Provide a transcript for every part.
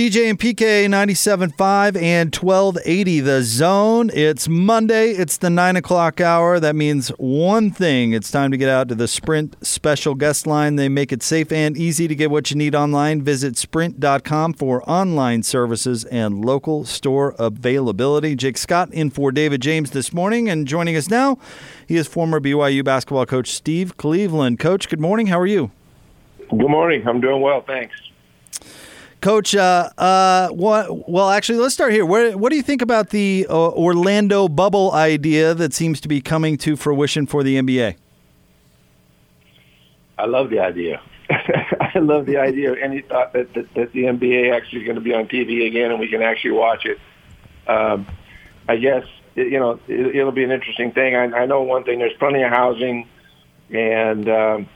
DJ and PK 97.5 and 1280 The Zone. It's Monday. It's the 9 o'clock hour. That means one thing. It's time to get out to the Sprint special guest line. They make it safe and easy to get what you need online. Visit sprint.com for online services and local store availability. Jake Scott in for David James this morning. And joining us now, he is former BYU basketball coach Steve Cleveland. Coach, good morning. How are you? Good morning. I'm doing well. Thanks. Coach, uh, uh, what, well, actually, let's start here. What, what do you think about the uh, Orlando bubble idea that seems to be coming to fruition for the NBA? I love the idea. I love the idea of any thought that, that, that the NBA actually is going to be on TV again and we can actually watch it. Um, I guess, you know, it, it'll be an interesting thing. I, I know one thing, there's plenty of housing and, um,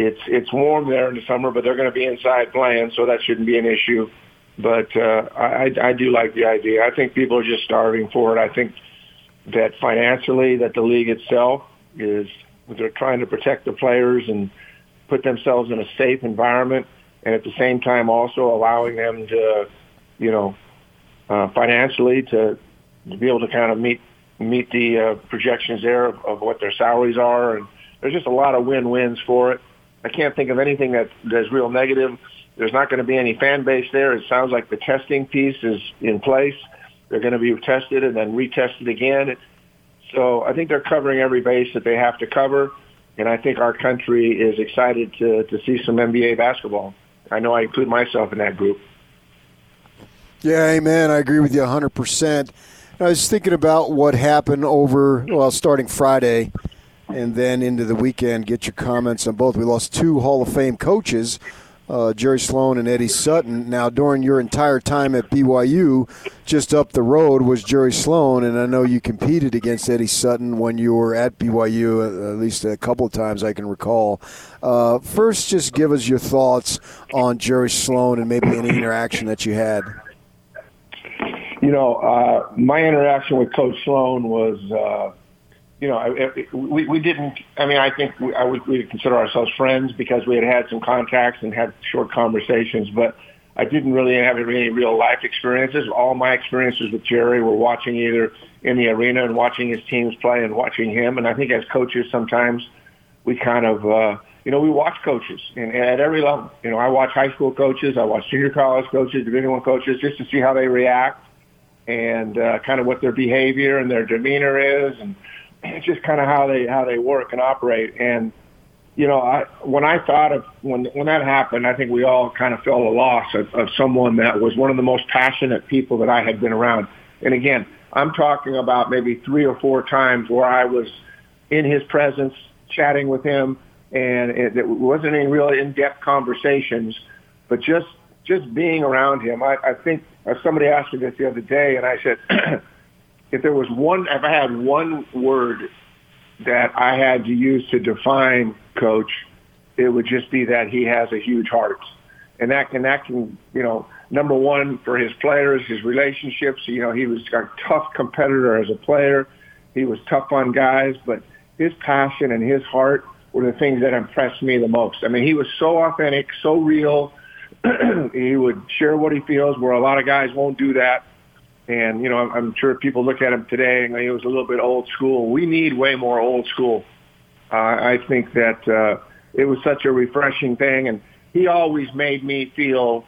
it's it's warm there in the summer, but they're going to be inside playing, so that shouldn't be an issue. But uh, I, I do like the idea. I think people are just starving for it. I think that financially, that the league itself is they're trying to protect the players and put themselves in a safe environment, and at the same time also allowing them to, you know, uh, financially to to be able to kind of meet meet the uh, projections there of, of what their salaries are, and there's just a lot of win-wins for it. I can't think of anything that that's real negative. There's not going to be any fan base there. It sounds like the testing piece is in place. They're going to be tested and then retested again. So I think they're covering every base that they have to cover. And I think our country is excited to, to see some NBA basketball. I know I include myself in that group. Yeah, amen. I agree with you 100%. I was thinking about what happened over, well, starting Friday and then into the weekend. Get your comments on both. We lost two Hall of Fame coaches, uh, Jerry Sloan and Eddie Sutton. Now, during your entire time at BYU, just up the road was Jerry Sloan, and I know you competed against Eddie Sutton when you were at BYU, uh, at least a couple of times I can recall. Uh, first, just give us your thoughts on Jerry Sloan and maybe any interaction that you had. You know, uh, my interaction with Coach Sloan was uh, you know, we, we didn't, I mean, I think we, I would, we consider ourselves friends because we had had some contacts and had short conversations, but I didn't really have any real life experiences. All my experiences with Jerry were watching either in the arena and watching his teams play and watching him. And I think as coaches, sometimes we kind of, uh, you know, we watch coaches and, and at every level. You know, I watch high school coaches, I watch junior college coaches, Division One coaches, just to see how they react and uh, kind of what their behavior and their demeanor is and it's just kind of how they how they work and operate. And you know, I when I thought of when when that happened, I think we all kind of felt a loss of, of someone that was one of the most passionate people that I had been around. And again, I'm talking about maybe three or four times where I was in his presence, chatting with him, and it, it wasn't any real in-depth conversations, but just just being around him. I, I think uh, somebody asked me this the other day, and I said. if there was one, if I had one word that I had to use to define coach, it would just be that he has a huge heart. And that can, that can, you know, number one for his players, his relationships, you know, he was a tough competitor as a player. He was tough on guys, but his passion and his heart were the things that impressed me the most. I mean, he was so authentic, so real. he would share what he feels where a lot of guys won't do that. And, you know, I'm, sure people look at him today and he was a little bit old school. We need way more old school. Uh, I think that uh, it was such a refreshing thing. And he always made me feel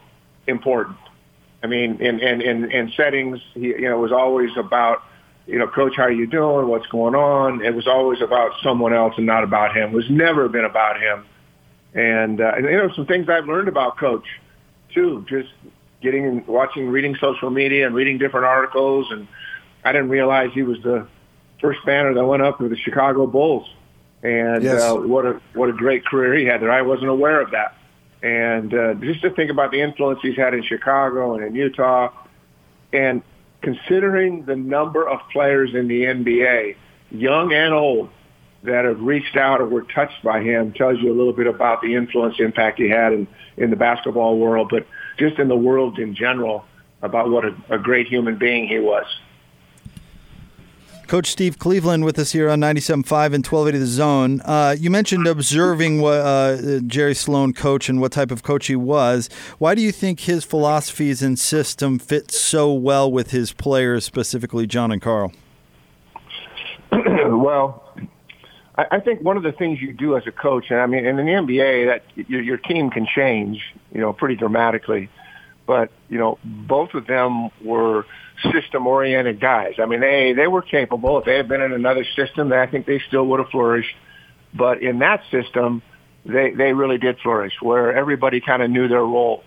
important. I mean, in, in, in, in settings, he, you know, it was always about, you know, coach, how are you doing? What's going on? It was always about someone else and not about him. It was never been about him. And, uh, and you know, some things I've learned about coach too, just getting and watching, reading social media and reading different articles. And I didn't realize he was the first banner that went up with the Chicago Bulls. And yes. uh, what a what a great career he had there. I wasn't aware of that. And uh, just to think about the influence he's had in Chicago and in Utah, and considering the number of players in the NBA, young and old, that have reached out or were touched by him, tells you a little bit about the influence impact he had in in the basketball world. But just in the world in general about what a, a great human being he was. Coach Steve Cleveland with us here on 97.5 and 1280 The Zone. Uh, you mentioned observing what uh, Jerry Sloan coach and what type of coach he was. Why do you think his philosophies and system fit so well with his players, specifically John and Karl? well, I, I think one of the things you do as a coach, and I mean, in the NBA, that your, your team can change, you know, pretty dramatically. But you know, both of them were system-oriented guys. I mean, they they were capable. If they had been in another system, I think they still would have flourished. But in that system, they they really did flourish, where everybody kind of knew their role,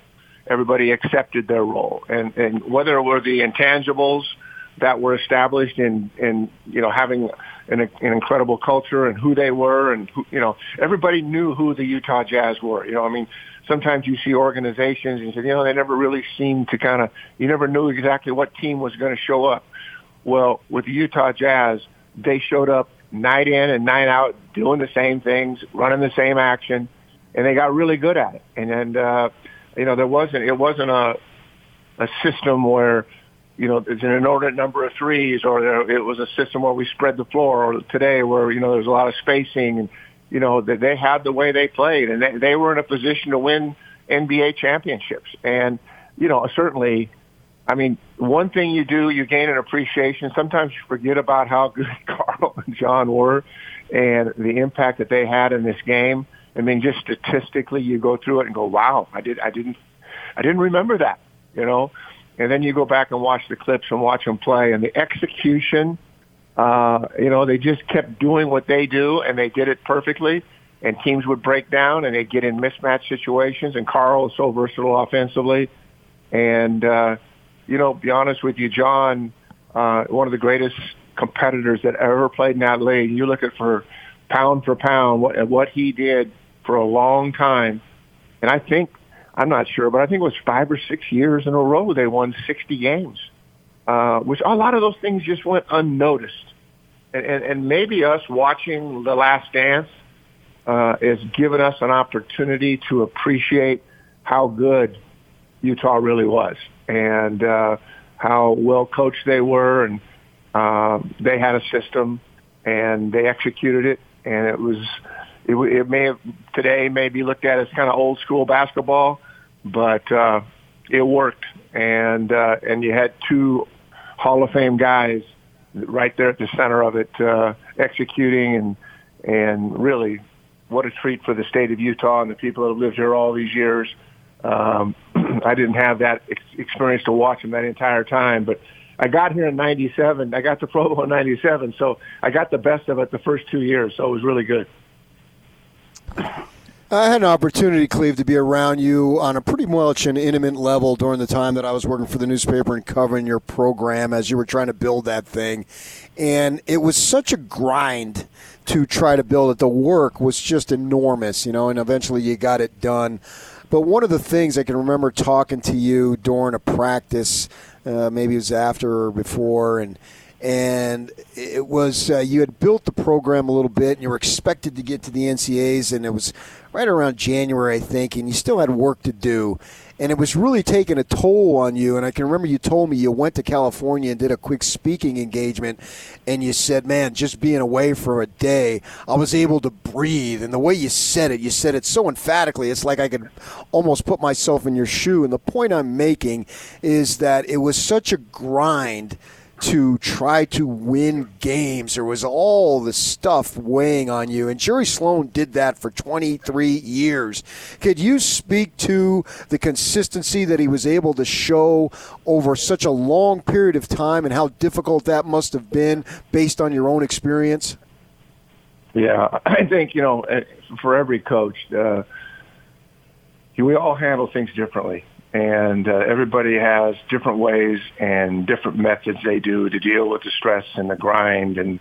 everybody accepted their role, and and whether it were the intangibles that were established in in you know having an, an incredible culture and who they were and who, you know everybody knew who the Utah Jazz were. You know, I mean, sometimes you see organizations and you say, you know, they never really seemed to kind of you never knew exactly what team was going to show up. Well, with the Utah Jazz, they showed up night in and night out, doing the same things, running the same action, and they got really good at it. And and uh, you know, there wasn't it wasn't a a system where you know, there's an inordinate number of threes, or there, it was a system where we spread the floor, or today where you know there's a lot of spacing, and you know they, they had the way they played, and they, they were in a position to win NBA championships. And you know, certainly, I mean, one thing you do, you gain an appreciation. Sometimes you forget about how good Karl and John were, and the impact that they had in this game. I mean, just statistically, you go through it and go, "Wow, I did, I didn't, I didn't remember that." You know, and then you go back and watch the clips and watch them play, and the execution, uh, you know, they just kept doing what they do, and they did it perfectly. And teams would break down, and they'd get in mismatch situations. And Karl is so versatile offensively, and uh, you know, be honest with you, John, uh, one of the greatest competitors that ever played in that league. You look at for pound for pound what what he did for a long time, and I think I'm not sure, but I think it was five or six years in a row they won 60 games, uh, which a lot of those things just went unnoticed. And, and, and maybe us watching The Last Dance uh, has given us an opportunity to appreciate how good Utah really was and uh, how well coached they were, and uh, they had a system and they executed it, and it was it, it may have today may be looked at as kind of old school basketball, but uh, it worked, and uh, and you had two Hall of Fame guys right there at the center of it, uh, executing and and really, what a treat for the state of Utah and the people that have lived here all these years. Um, I didn't have that ex- experience to watch them that entire time, but I got here in '97. I got to Provo in '97, so I got the best of it the first two years. So it was really good. I had an opportunity, Cleve, to be around you on a pretty much an intimate level during the time that I was working for the newspaper and covering your program as you were trying to build that thing. And it was such a grind to try to build it. The work was just enormous, you know, and eventually you got it done. But one of the things I can remember talking to you during a practice, uh, maybe it was after or before, and and it was uh, you had built the program a little bit and you were expected to get to the NCAAs and it was right around January I think and you still had work to do. And it was really taking a toll on you. And I can remember you told me you went to California and did a quick speaking engagement and you said man just being away for a day I was able to breathe. And the way you said it you said it so emphatically it's like I could almost put myself in your shoe. And the point I'm making is that it was such a grind to try to win games. There was all the stuff weighing on you, and Jerry Sloan did that for 23 years. Could you speak to the consistency that he was able to show over such a long period of time and how difficult that must have been based on your own experience? Yeah, I think, you know, for every coach, uh, we all handle things differently and uh, everybody has different ways and different methods they do to deal with the stress and the grind and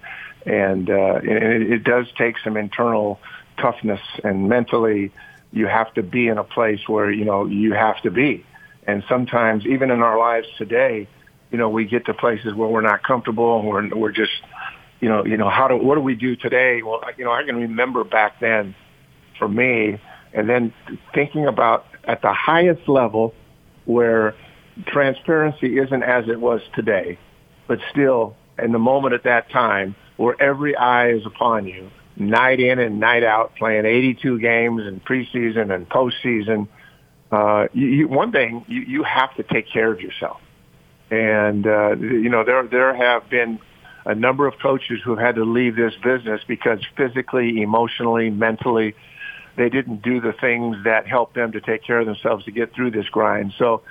and, uh, it, it does take some internal toughness. And mentally you have to be in a place where you know you have to be. And sometimes even in our lives today you know we get to places where we're not comfortable and we're we're just you know you know how do what do we do today? Well you know I can remember back then for me and then thinking about at the highest level where transparency isn't as it was today, but still in the moment at that time where every eye is upon you, night in and night out, playing 82 games in preseason and postseason, uh, you, you, one thing you, you have to take care of yourself. And uh, you know there there have been a number of coaches who have had to leave this business because physically, emotionally, mentally, they didn't do the things that helped them to take care of themselves to get through this grind. So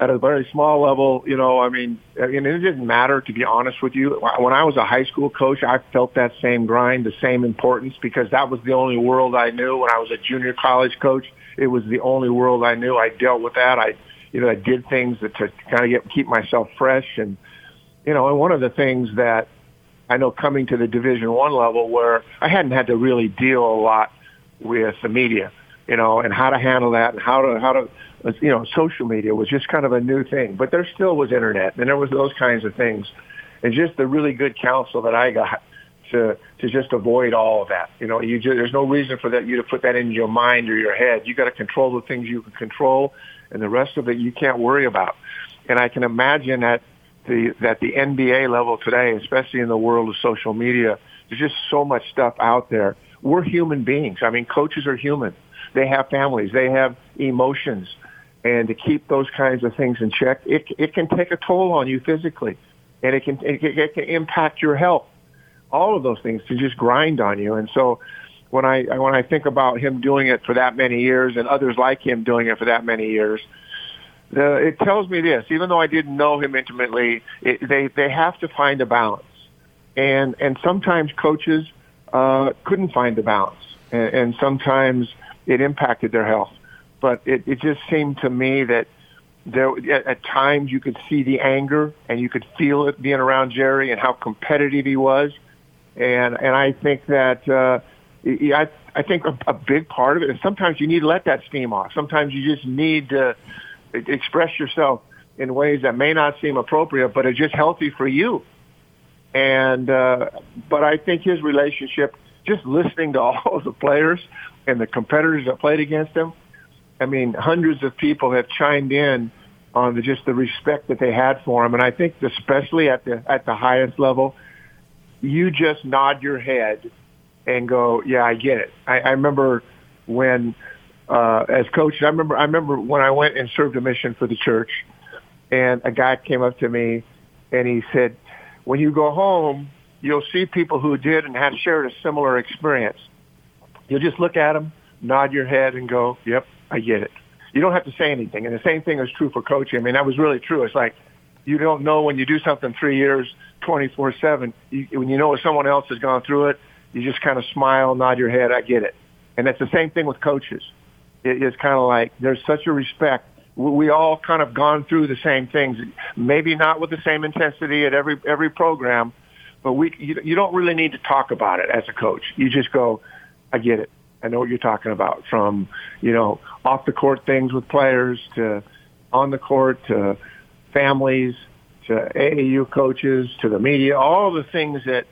at a very small level, you know, I mean, mean, it didn't matter to be honest with you. When I was a high school coach, I felt that same grind, the same importance because that was the only world I knew. When I was a junior college coach, it was the only world I knew. I dealt with that. I, you know, I did things that to kind of get, keep myself fresh and, you know, and one of the things that I know coming to the Division One level where I hadn't had to really deal a lot with the media, you know, and how to handle that and how to how to you know, social media was just kind of a new thing, but there still was internet and there was those kinds of things. And just the really good counsel that I got to, to just avoid all of that. You know, you just, there's no reason for that, you to put that in your mind or your head. You got to control the things you can control and the rest of it you can't worry about. And I can imagine that the, that the NBA level today, especially in the world of social media, there's just so much stuff out there. We're human beings. I mean, coaches are human. They have families. They have emotions and to keep those kinds of things in check, it it can take a toll on you physically, and it can it, it can impact your health. All of those things can just grind on you, and so when I when I think about him doing it for that many years and others like him doing it for that many years, the, it tells me this. Even though I didn't know him intimately, it, they they have to find a balance, and and sometimes coaches uh, couldn't find the balance, and, and sometimes it impacted their health but it, it just seemed to me that there at, at times you could see the anger and you could feel it being around Jerry and how competitive he was, and and I think that uh, I I think a, a big part of it is sometimes you need to let that steam off. Sometimes you just need to express yourself in ways that may not seem appropriate, but are just healthy for you. And uh, but I think his relationship, just listening to all of the players and the competitors that played against him, I mean, hundreds of people have chimed in on the, just the respect that they had for him, and I think especially at the at the highest level, you just nod your head and go, "Yeah, I get it." I, I remember when, uh, as coach, I remember I remember when I went and served a mission for the church, and a guy came up to me, and he said, "When you go home, you'll see people who did and had shared a similar experience. You'll just look at them, nod your head, and go, "Yep, I get it. You don't have to say anything. And the same thing is true for coaching. I mean, that was really true. It's like you don't know when you do something three years, 24-7. When you know someone else has gone through it, you just kind of smile, nod your head, I get it. And that's the same thing with coaches. It's kind of like there's such a respect. We all kind of gone through the same things, maybe not with the same intensity at every every program, but we you, you don't really need to talk about it as a coach. You just go, I get it. I know what you're talking about from, you know, off the court things with players to on the court to families to AAU coaches to the media, all the things that,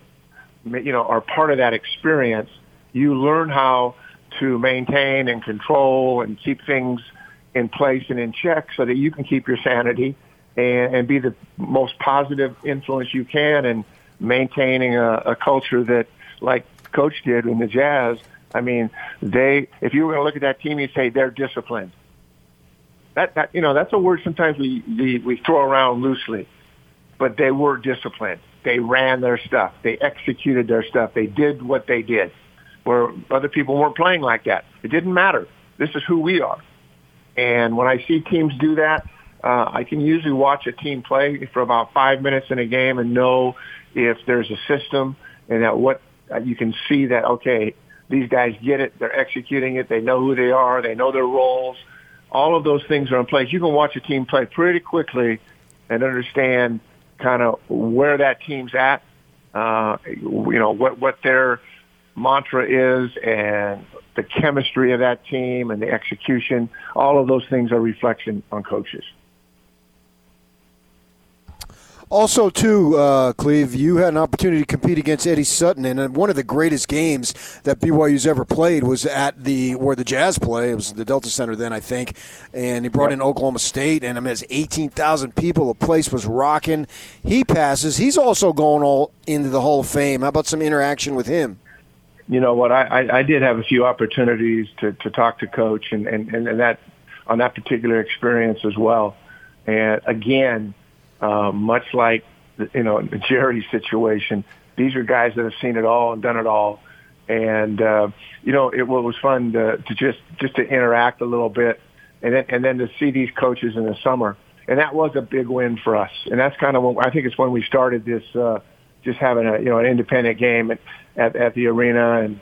you know, are part of that experience. You learn how to maintain and control and keep things in place and in check so that you can keep your sanity and, and be the most positive influence you can and maintaining a, a culture that, like Coach did in the Jazz, I mean, they, if you were going to look at that team, you'd say they're disciplined. That, that, you know, that's a word sometimes we, we, we throw around loosely, but they were disciplined. They ran their stuff. They executed their stuff. They did what they did where other people weren't playing like that. It didn't matter. This is who we are. And when I see teams do that, uh, I can usually watch a team play for about five minutes in a game and know if there's a system and that what uh, you can see that, okay, these guys get it. They're executing it. They know who they are. They know their roles. All of those things are in place. You can watch a team play pretty quickly and understand kind of where that team's at. Uh, you know what what their mantra is and the chemistry of that team and the execution. All of those things are reflection on coaches. Also, too, uh, Cleve, you had an opportunity to compete against Eddie Sutton, and one of the greatest games that BYU's ever played was at the where the Jazz play. It was the Delta Center then, I think, and he brought yep. in Oklahoma State, and I mean, it's eighteen thousand people. The place was rocking. He passes. He's also going all into the Hall of Fame. How about some interaction with him? You know what? I, I, I did have a few opportunities to, to talk to Coach, and, and, and that on that particular experience as well. And again uh, much like you know the Jerry situation. These are guys that have seen it all and done it all, and uh, you know it, was fun to, to just just to interact a little bit, and then and then to see these coaches in the summer, and that was a big win for us. And that's kind of when I think it's when we started this uh, just having a you know an independent game at at, at the arena and.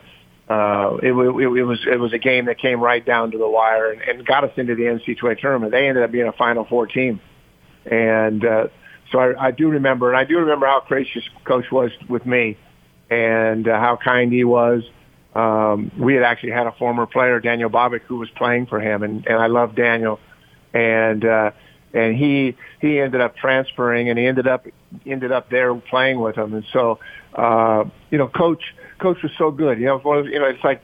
Uh, it, it, it was it was a game that came right down to the wire and, and got us into the NCAA tournament. They ended up being a Final Four team, and uh, so I, I do remember, and I do remember how gracious Coach was with me, and uh, how kind he was. Um, we had actually had a former player, Daniel Bobik, who was playing for him, and, and I love Daniel, and uh, and he he ended up transferring, and he ended up ended up there playing with him, and so uh, you know, Coach Coach was so good. You know, one of, you know, it's like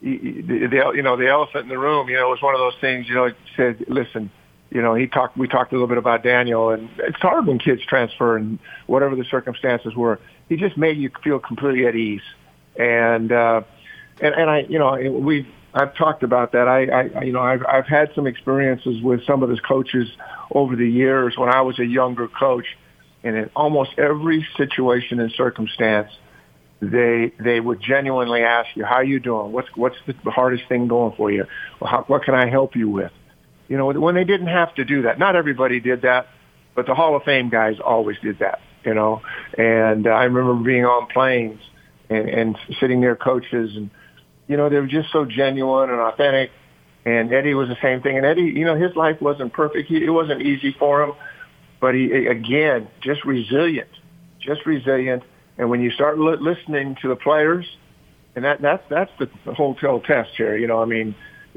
the, the you know the elephant in the room. You know, it was one of those things. You know, it said, listen you know, he talked. We talked a little bit about Daniel, and it's hard when kids transfer and whatever the circumstances were. He just made you feel completely at ease, and uh, and and I, you know, we I've talked about that. I, I you know, I've I've had some experiences with some of his coaches over the years when I was a younger coach, and in almost every situation and circumstance, they they would genuinely ask you, "How you doing? What's what's the hardest thing going for you? How, what can I help you with?" You know, when they didn't have to do that. Not everybody did that, but the Hall of Fame guys always did that. You know, and I remember being on planes and, and sitting near coaches, and you know, they were just so genuine and authentic. And Eddie was the same thing. And Eddie, you know, his life wasn't perfect. He, it wasn't easy for him, but he again just resilient, just resilient. And when you start li- listening to the players, and that that's that's the, the whole test here. You know, I mean,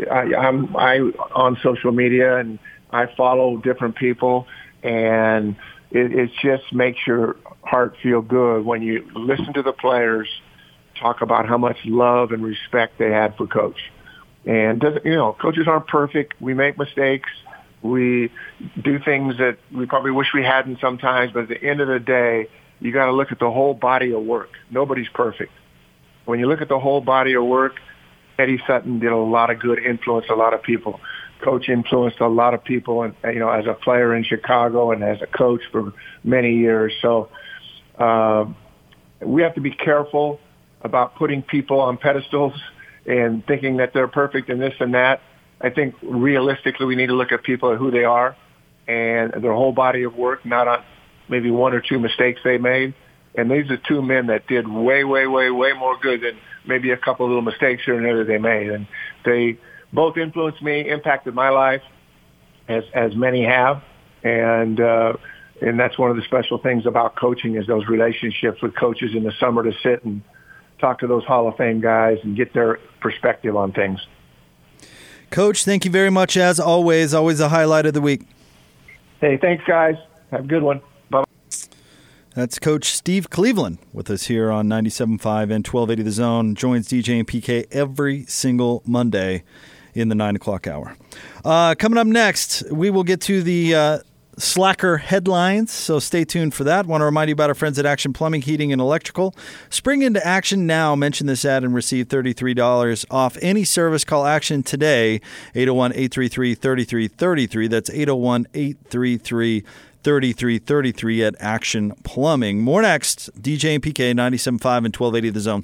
I, I'm I on social media and I follow different people, and it, it just makes your heart feel good when you listen to the players talk about how much love and respect they had for coach. And doesn't you know, coaches aren't perfect. We make mistakes. We do things that we probably wish we hadn't sometimes, but at the end of the day, you got to look at the whole body of work. Nobody's perfect. When you look at the whole body of work, Eddie Sutton did a lot of good, influenced a lot of people. Coach influenced a lot of people, and you know, as a player in Chicago and as a coach for many years. So uh, we have to be careful about putting people on pedestals and thinking that they're perfect and this and that. I think realistically, we need to look at people at who they are and their whole body of work, not on maybe one or two mistakes they made. And these are two men that did way, way, way, way more good than maybe a couple little mistakes here and there that they made. And they both influenced me, impacted my life, as as many have. And uh, and that's one of the special things about coaching is those relationships with coaches in the summer to sit and talk to those Hall of Fame guys and get their perspective on things. Coach, thank you very much as always. Always a highlight of the week. Hey, thanks, guys. Have a good one. Bye. Bye. That's Coach Steve Cleveland with us here on 97.5 and 1280 The Zone. Joins DJ and PK every single Monday in the 9 o'clock hour. Uh, coming up next, we will get to the uh, Slacker headlines, so stay tuned for that. Want to remind you about our friends at Action Plumbing, Heating, and Electrical. Spring into action now. Mention this ad and receive $33 off any service. Call Action today, 801 833 3333. That's 801 833 3333 at Action Plumbing. More next, DJ and PK 97.5 and 1280 The Zone.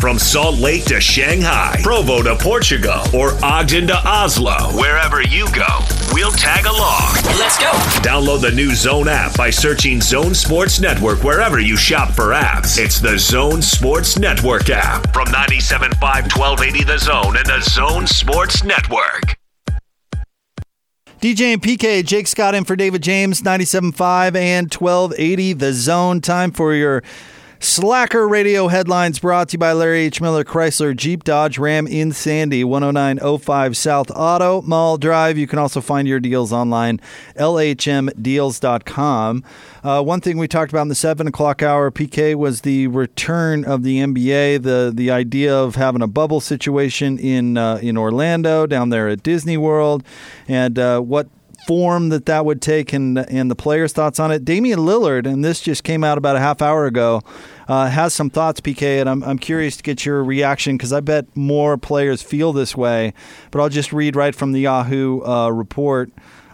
From Salt Lake to Shanghai, Provo to Portugal, or Ogden to Oslo, wherever you go, we'll tag along. Let's go. Download the new Zone app by searching Zone Sports Network wherever you shop for apps. It's the Zone Sports Network app from 97.5 1280 The Zone and the Zone Sports Network. DJ and PK, Jake Scott in for David James, 97.5 and 1280 The Zone. Time for your Slacker Radio headlines brought to you by Larry H. Miller Chrysler Jeep Dodge Ram in Sandy, 10905 South Auto Mall Drive. You can also find your deals online, lhmdeals.com. Uh, one thing we talked about in the 7 o'clock hour, PK, was the return of the NBA, the, the idea of having a bubble situation in, uh, in Orlando, down there at Disney World, and uh, what form that that would take and and the players' thoughts on it. Damian Lillard, and this just came out about a half hour ago, uh, has some thoughts, PK, and I'm, I'm curious to get your reaction because I bet more players feel this way. But I'll just read right from the Yahoo uh, report.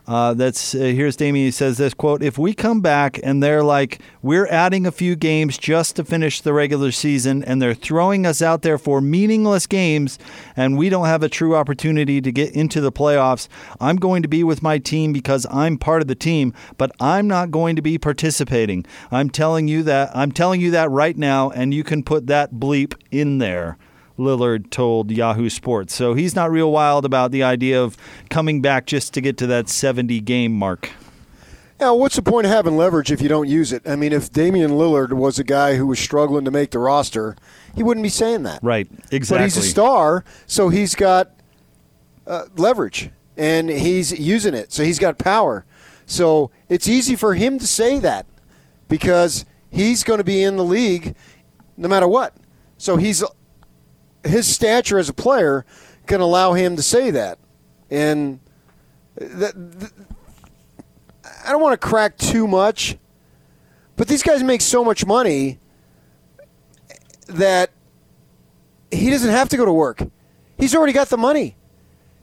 Uh, that's uh, here's Damian. He says this quote: If we come back and they're like, we're adding a few games just to finish the regular season, and they're throwing us out there for meaningless games, and we don't have a true opportunity to get into the playoffs, I'm going to be with my team because I'm part of the team, but I'm not going to be participating. I'm telling you that. I'm telling you that right now, and you can put that bleep in there. Lillard told Yahoo Sports. So he's not real wild about the idea of coming back just to get to that 70 game mark. Now, what's the point of having leverage if you don't use it? I mean, if Damian Lillard was a guy who was struggling to make the roster, he wouldn't be saying that. Right, exactly. But he's a star, so he's got uh, leverage and he's using it. So he's got power. So it's easy for him to say that because he's going to be in the league no matter what. So he's his stature as a player can allow him to say that. And I don't want to crack too much, but these guys make so much money that he doesn't have to go to work. He's already got the money.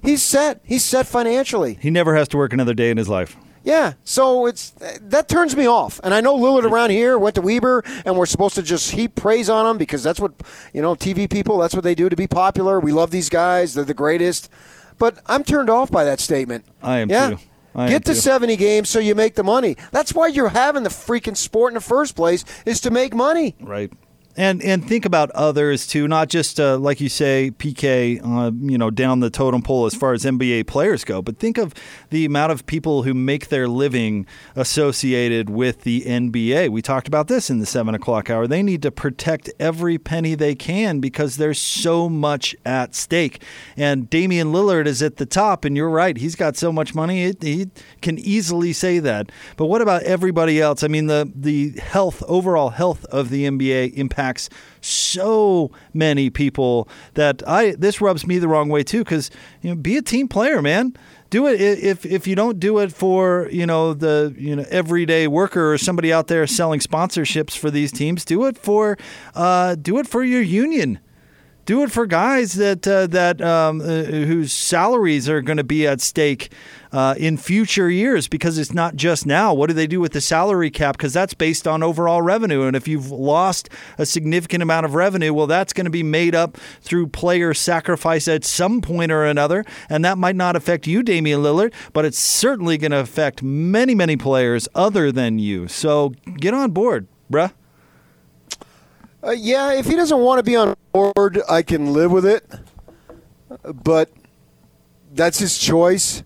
He's set. He's set financially. He never has to work another day in his life. Yeah, so it's that turns me off. And I know Lillard around here went to Weber, and we're supposed to just heap praise on him because that's what you know, TV people. That's what they do to be popular. We love these guys; they're the greatest. But I'm turned off by that statement. I am yeah? too. I Get to too. 70 games so you make the money. That's why you're having the freaking sport in the first place is to make money. Right. And and think about others too, not just uh, like you say, PK, uh, you know, down the totem pole as far as NBA players go, but think of the amount of people who make their living associated with the NBA. We talked about this in the seven o'clock hour. They need to protect every penny they can because there's so much at stake. And Damian Lillard is at the top, and you're right, he's got so much money, it, he can easily say that. But what about everybody else? I mean, the the health, overall health of the NBA impacts so many people that I this rubs me the wrong way too because you know be a team player man. Do it if if you don't do it for you know the you know everyday worker or somebody out there selling sponsorships for these teams do it for uh, do it for your union do it for guys that uh, that um, uh, whose salaries are going to be at stake uh, in future years because it's not just now. What do they do with the salary cap? Because that's based on overall revenue, and if you've lost a significant amount of revenue, well, that's going to be made up through player sacrifice at some point or another, and that might not affect you, Damian Lillard, but it's certainly going to affect many, many players other than you. So get on board, bruh. Uh, yeah, if he doesn't want to be on board, I can live with it. But that's his choice.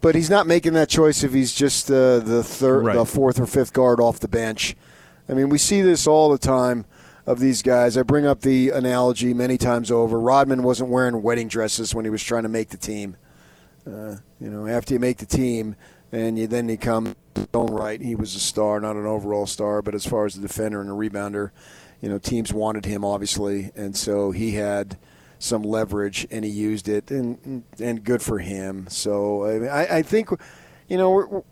But he's not making that choice if he's just uh, the third, Right. the fourth or fifth guard off the bench. I mean, we see this all the time of these guys. I bring up the analogy many times over. Rodman wasn't wearing wedding dresses when he was trying to make the team. Uh, you know, after you make the team, and you then you come own right. He was a star, not an overall star, but as far as the defender and a rebounder, you know, teams wanted him obviously, and so he had some leverage and he used it, and and good for him. So I, I, I think, you know, we're, we're,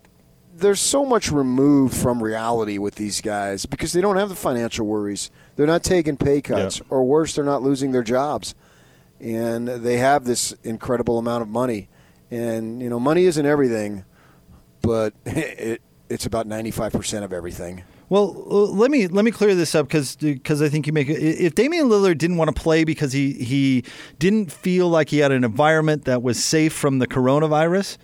there's so much removed from reality with these guys because they don't have the financial worries. They're not taking pay cuts, Yeah. or worse, they're not losing their jobs, and they have this incredible amount of money. And you know, money isn't everything, but it, it's about 95% of everything. Well, let me let me clear this up because I think you make. If Damian Lillard didn't want to play because he he didn't feel like he had an environment that was safe from the coronavirus,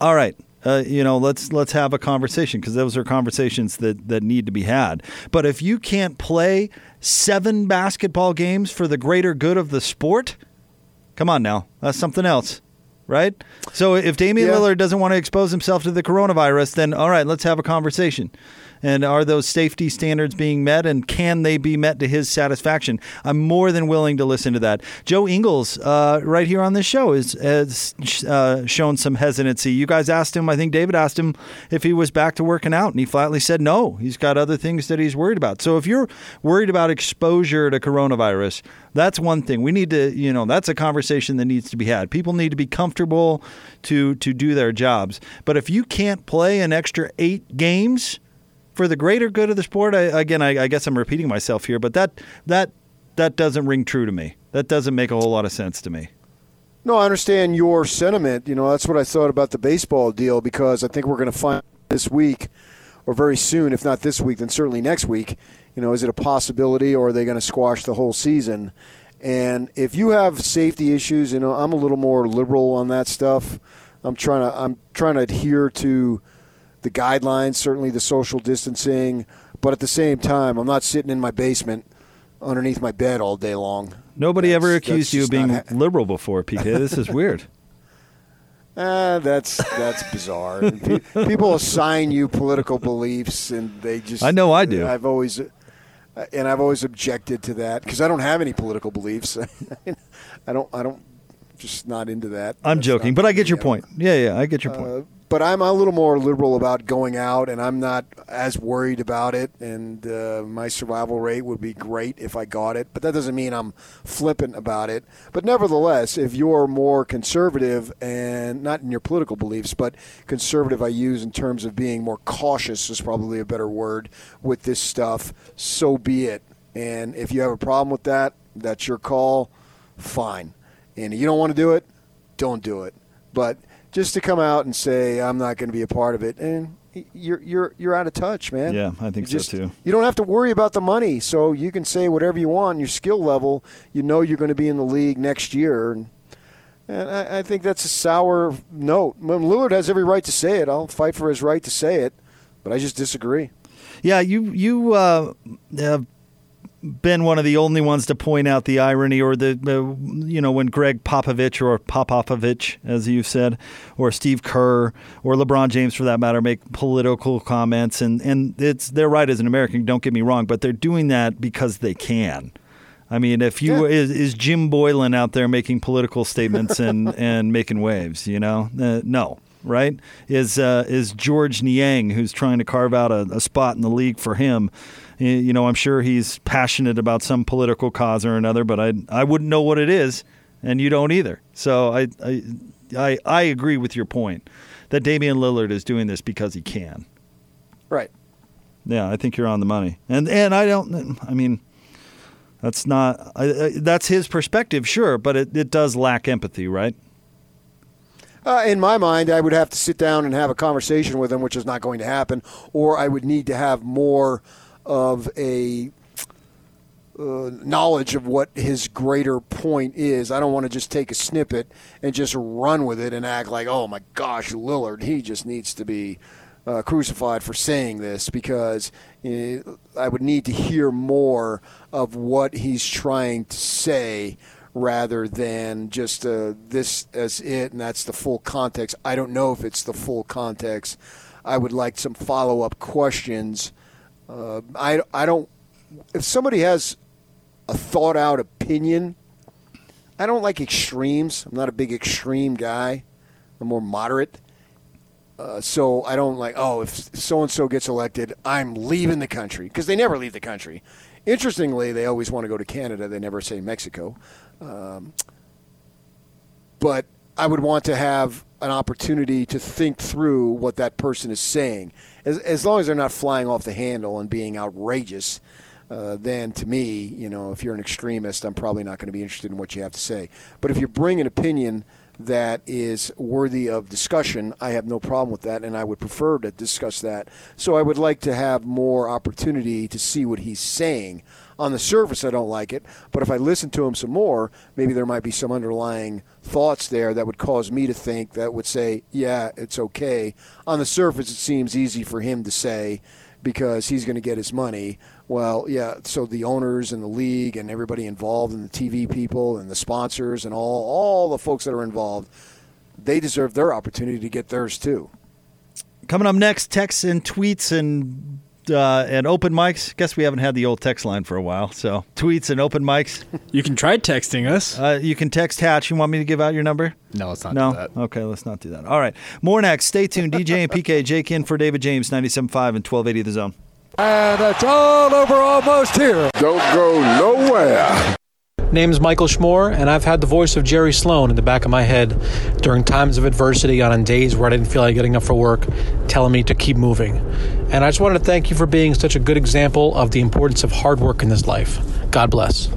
all right. Uh, you know, let's let's have a conversation because those are conversations that, that need to be had. But if you can't play seven basketball games for the greater good of the sport, come on now, that's something else, right? So if Damian Yeah. Lillard doesn't want to expose himself to the coronavirus, then all right, let's have a conversation. And are those safety standards being met? And can they be met to his satisfaction? I'm more than willing to listen to that. Joe Ingles, uh, right here on this show, is, has uh, shown some hesitancy. You guys asked him, I think David asked him if he was back to working out, and he flatly said no. He's got other things that he's worried about. So if you're worried about exposure to coronavirus, that's one thing. We need to, you know, that's a conversation that needs to be had. People need to be comfortable to to do their jobs. But if you can't play an extra eight games for the greater good of the sport, I, again, I, I guess I'm repeating myself here, but that that that doesn't ring true to me. That doesn't make a whole lot of sense to me. No, I understand your sentiment. You know, that's what I thought about the baseball deal because I think we're going to find this week or very soon, if not this week, then certainly next week. You know, is it a possibility or are they going to squash the whole season? And if you have safety issues, you know, I'm a little more liberal on that stuff. I'm trying to I'm trying to adhere to the guidelines, certainly the social distancing, but at the same time, I'm not sitting in my basement underneath my bed all day long. Nobody that's, ever accused you of being ha- liberal before, PK. This is weird. Uh, that's that's bizarre. People assign you political beliefs, and they just. I know I do. I've always, and I've always objected to that because I don't have any political beliefs. I don't. I don't. Just not into that. I'm That's joking, but I get your point. Yeah, yeah, I get your point. Uh, but I'm a little more liberal about going out, and I'm not as worried about it. And uh, my survival rate would be great if I got it, but that doesn't mean I'm flippant about it. But nevertheless, if you're more conservative and not in your political beliefs, but conservative, I use in terms of being more cautious is probably a better word with this stuff. So be it. And if you have a problem with that, that's your call. Fine. And you don't want to do it, don't do it. But just to come out and say I'm not going to be a part of it, and you're you're you're out of touch, man. Yeah, I think just, so too. You don't have to worry about the money, so you can say whatever you want. Your skill level, you know, you're going to be in the league next year, and, and I, I, think that's a sour note. When Lillard has every right to say it, I'll fight for his right to say it, but I just disagree. Yeah, you you uh, have been one of the only ones to point out the irony or the, uh, you know, when Gregg Popovich or Popovich, as you've said, or Steve Kerr or LeBron James for that matter, make political comments. And, and it's they're right as an American, don't get me wrong, but they're doing that because they can. I mean, if you yeah. is, is Jim Boylan out there making political statements and, and making waves, you know, uh, no right? Is uh, is George Niang, who's trying to carve out a, a, spot in the league for him. You know, I'm sure he's passionate about some political cause or another, but I I wouldn't know what it is, and you don't either. So I I I, I agree with your point that Damian Lillard is doing this because he can. Right. Yeah, I think you're on the money, and and I don't. I mean. That's not. I, that's his perspective, sure, but it, it does lack empathy, right? Uh, in my mind, I would have to sit down and have a conversation with him, which is not going to happen, or I would need to have more of a uh, knowledge of what his greater point is. I don't want to just take a snippet and just run with it and act like, oh my gosh, Lillard, he just needs to be uh, crucified for saying this because uh, I would need to hear more of what he's trying to say rather than just uh, this as it, and that's the full context. I don't know if it's the full context. I would like some follow up questions. Uh, I, I don't. If somebody has a thought out opinion, I don't like extremes. I'm not a big extreme guy. I'm more moderate. Uh, so I don't like, oh, if so and so gets elected, I'm leaving the country because they never leave the country. Interestingly, they always want to go to Canada. They never say Mexico. Um, but I would want to have an opportunity to think through what that person is saying. As, as long as they're not flying off the handle and being outrageous, uh, then to me, you know, if you're an extremist, I'm probably not going to be interested in what you have to say. But if you bring an opinion that is worthy of discussion, I have no problem with that, and I would prefer to discuss that. So I would like to have more opportunity to see what he's saying. On the surface, I don't like it, but if I listen to him some more, maybe there might be some underlying thoughts there that would cause me to think that would say, yeah, it's okay. On the surface, it seems easy for him to say because he's going to get his money. Well, yeah, so the owners and the league and everybody involved and the TV people and the sponsors and all all the folks that are involved, they deserve their opportunity to get theirs too. Coming up next, texts and tweets and Uh, and open mics. Guess we haven't had the old text line for a while. So tweets and open mics. You can try texting us. Uh, you can text Hatch. You want me to give out your number? no, let's not no. do that. Okay, let's not do that. All right. More next. Stay tuned. DJ and PK. Jake in for David James. 97.5 and 1280 The Zone. And it's all over almost here. Don't go nowhere. Name's Michael Schmore, and I've had the voice of Jerry Sloan in the back of my head during times of adversity on days where I didn't feel like getting up for work, telling me to keep moving. And I just wanted to thank you for being such a good example of the importance of hard work in this life. God bless.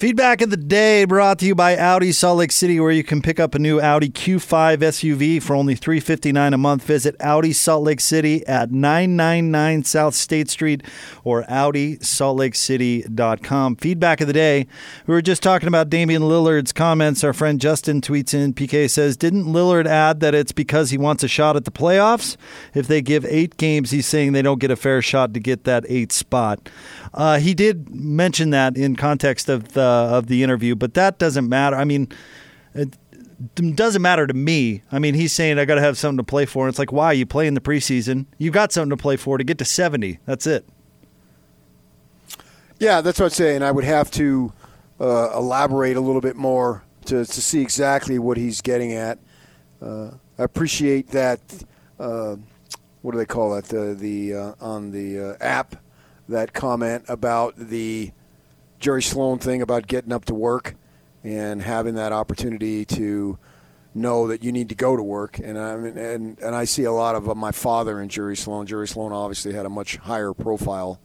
Feedback of the day brought to you by Audi Salt Lake City, where you can pick up a new Audi Q5 SUV for only 359 a month. Visit Audi Salt Lake City at 999 South State Street or AudiSaltLakeCity.com. Feedback of the day. We were just talking about Damian Lillard's comments. Our friend Justin tweets in. PK says, Didn't Lillard add that it's because he wants a shot at the playoffs? If they give eight games, he's saying they don't get a fair shot to get that eight spot. Uh, he did mention that in context of the of the interview, but that doesn't matter. I mean, it doesn't matter to me. I mean, he's saying I got to have something to play for. And it's like, why? You play in the preseason. You got something to play for to get to 70. That's it. Yeah, that's what I'm saying. I would have to uh, elaborate a little bit more to, to see exactly what he's getting at. Uh, I appreciate that. Uh, what do they call it? The the uh, on the uh, app that comment about the Jerry Sloan thing about getting up to work and having that opportunity to know that you need to go to work. And I mean, and and I see a lot of my father and Jerry Sloan. Jerry Sloan obviously had a much higher profile.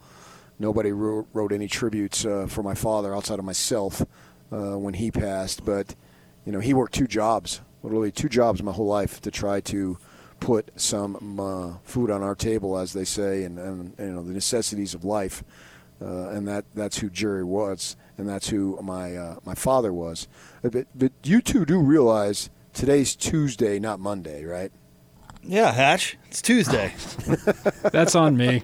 Nobody wrote, wrote any tributes uh, for my father outside of myself uh, when he passed. But you know, he worked two jobs, literally two jobs my whole life to try to put some uh, food on our table, as they say, and, and you know the necessities of life. Uh, and that that's who Jerry was, and that's who my uh, my father was. But, but you two do realize today's Tuesday, not Monday, right? Yeah, Hatch. It's Tuesday. That's on me.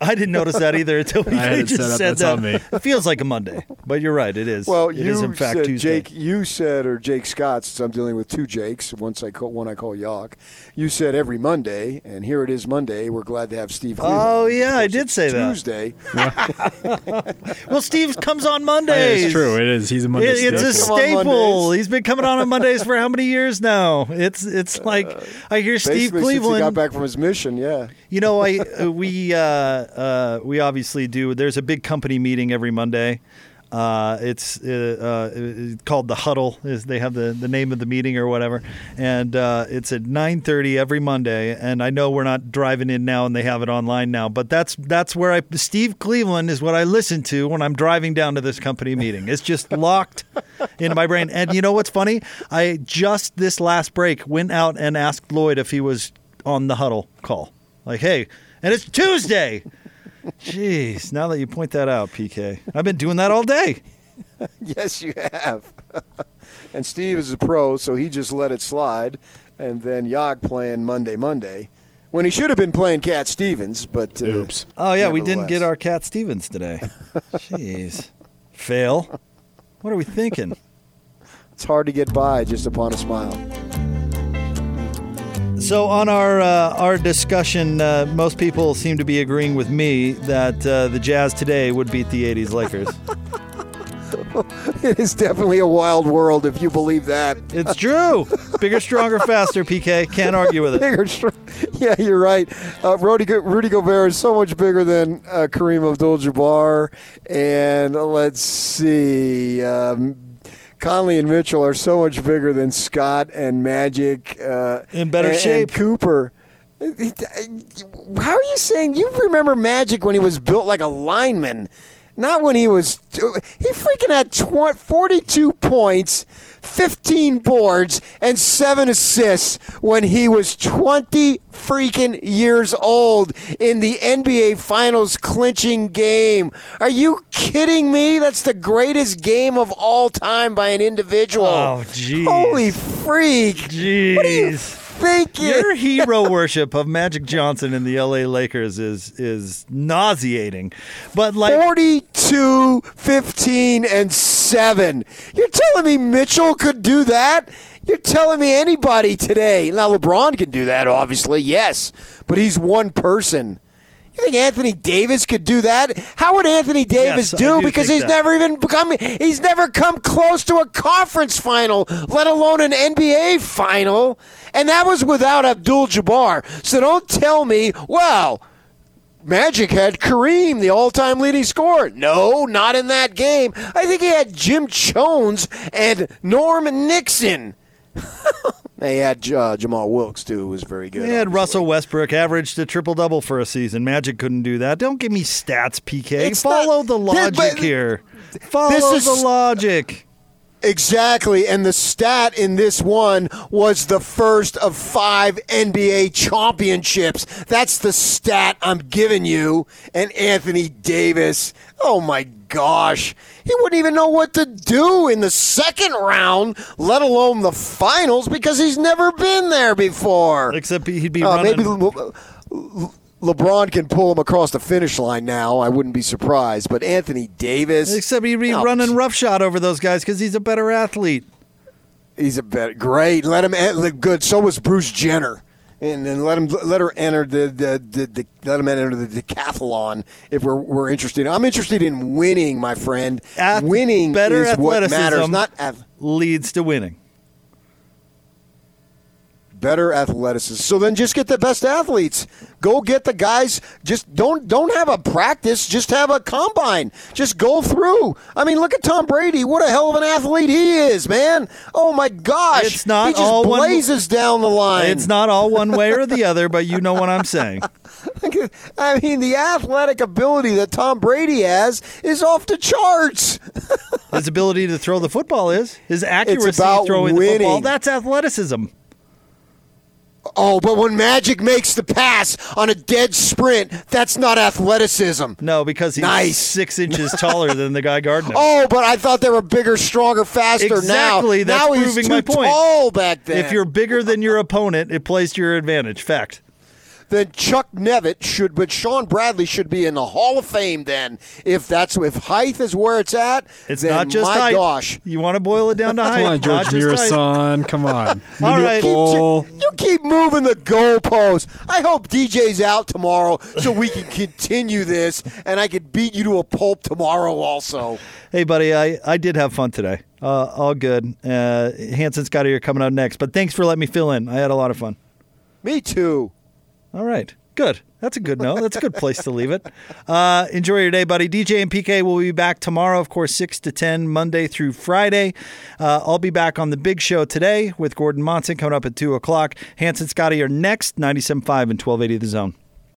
I didn't notice that either until we I just said that. said That's that. on me. It feels like a Monday, but you're right. It is. Well, it you is in fact said Tuesday. Jake. You said, or Jake Scott, since I'm dealing with two Jakes. Once I call one, I call Yock. You said every Monday, and here it is Monday. We're glad to have Steve. Cleveland. Oh, yeah, I did it's say that. Tuesday. Well, Steve comes on Mondays. It's true. It is. He's a Monday. It- it's a staple. Come on staple. Mondays. He's been coming on on Mondays for how many years now? It's it's like I hear Steve Basically, since he Cleveland. Back from his mission, yeah. You know, I uh, we uh, uh, we obviously do. There's a big company meeting every Monday. Uh, it's uh, uh, called the huddle. Is they have the, the name of the meeting or whatever, and it's at nine thirty every Monday. And I know we're not driving in now, and they have it online now. But that's that's where I Steve Cleveland is what I listen to when I'm driving down to this company meeting. It's just locked in my brain. And you know what's funny? I just this last break went out and asked Lloyd if he was on the huddle call. Like, hey, and it's Tuesday. Jeez, now that you point that out, PK, I've been doing that all day. Yes, you have. and Steve is a pro, so he just let it slide. And then Yog playing Monday, Monday, when he should have been playing Cat Stevens. But uh, Oops. Oh yeah, we didn't get our Cat Stevens today. Jeez, fail. What are we thinking? It's hard to get by just upon a smile. So on our uh, our discussion, uh, most people seem to be agreeing with me that uh, the Jazz today would beat the '80s Lakers. It is definitely a wild world if you believe that. It's true. Bigger, stronger, faster. PK can't argue with it. Bigger, str- yeah, you're right. Uh, Rudy, Go- Rudy Gobert is so much bigger than uh, Kareem Abdul-Jabbar, and let's see, um, Conley and Mitchell are so much bigger than Scott and Magic. Uh, In better and- shape. And Cooper. How are you saying you remember Magic when he was built like a lineman? Not when he was. He freaking had tw- 42 points, 15 boards, and seven assists when he was 20 freaking years old in the NBA Finals clinching game. Are you kidding me? That's the greatest game of all time by an individual. Oh, jeez. Holy freak! What are you Jeez. Thinking? Your hero worship of Magic Johnson and the LA Lakers is is nauseating. But like 42, 15, and 7. You're telling me Mitchell could do that? You're telling me anybody today. Now, LeBron can do that, obviously, yes. But he's one person. You think Anthony Davis could do that? How would Anthony Davis Yes, do? do Because he's that. never even become he's never come close to a conference final, let alone an NBA final. And that was without Abdul Jabbar. So don't tell me, well, Magic had Kareem, the all-time leading scorer. No, not in that game. I think he had Jim Chones and Norm Nixon. they had uh, Jamal Wilkes too, who was very good. They had obviously. Russell Westbrook averaged a triple double for a season. Magic couldn't do that. Don't give me stats, PK. It's Follow not- the This- logic but- here. Follow This is- the logic. Exactly, and the stat in this one was the first of five NBA championships. That's the stat I'm giving you. And Anthony Davis, oh my gosh, he wouldn't even know what to do in the second round, let alone the finals, because he's never been there before. Except he'd be Uh, running. maybe Le- Le- LeBron can pull him across the finish line now. I wouldn't be surprised. But Anthony Davis, Except he'd be No. running roughshod over those guys because he's a better athlete. He's a bet. Great. Let him en- good. So was Bruce Jenner. And then let him let her enter the, the, the, the let him enter the decathlon if we're we're interested. I'm interested in winning, my friend. Ath- winning better is what athleticism matters, not ath- leads to winning. Better athleticism. So then just get the best athletes. Go get the guys. Just don't don't have a practice. Just have a combine. Just go through. I mean, look at Tom Brady. What a hell of an athlete he is, man. Oh my gosh. It's not he just all one- blazes down the line. It's not all one way or the other, but you know what I'm saying. I mean, the athletic ability that Tom Brady has is off the charts. His ability to throw the football is his accuracy about throwing the football. That's athleticism. Oh, but when Magic makes the pass on a dead sprint, that's not athleticism. No, because he's Nice. six inches taller than the guy guarding him. Oh, but I thought they were bigger, stronger, faster. Exactly, Now, that's now he's proving too my point. tall back then. If you're bigger than your opponent, it plays to your advantage. Fact. Then Chuck Nevitt should, but Shawn Bradley should be in the Hall of Fame. Then, if that's if height is where it's at, It's then not just my height. gosh. You want to boil it down to height. Come on, George not just height. Muresan. Come on. All right. Bull. You keep moving the goalposts. I hope DJ's out tomorrow so we can continue this, and I can beat you to a pulp tomorrow. Also, Hey, buddy, I, I did have fun today. Uh, all good. Uh, Hans and Scotty are coming out next, but thanks for letting me fill in. I had a lot of fun. me too. All right. Good. That's a good note. That's a good place to leave it. Uh, enjoy your day, buddy. DJ and PK will be back tomorrow, of course, 6 to 10, Monday through Friday. Uh, I'll be back on the big show today with Gordon Monson coming up at 2 o'clock. Hans and Scotty are next, 97.5 and 1280 The Zone.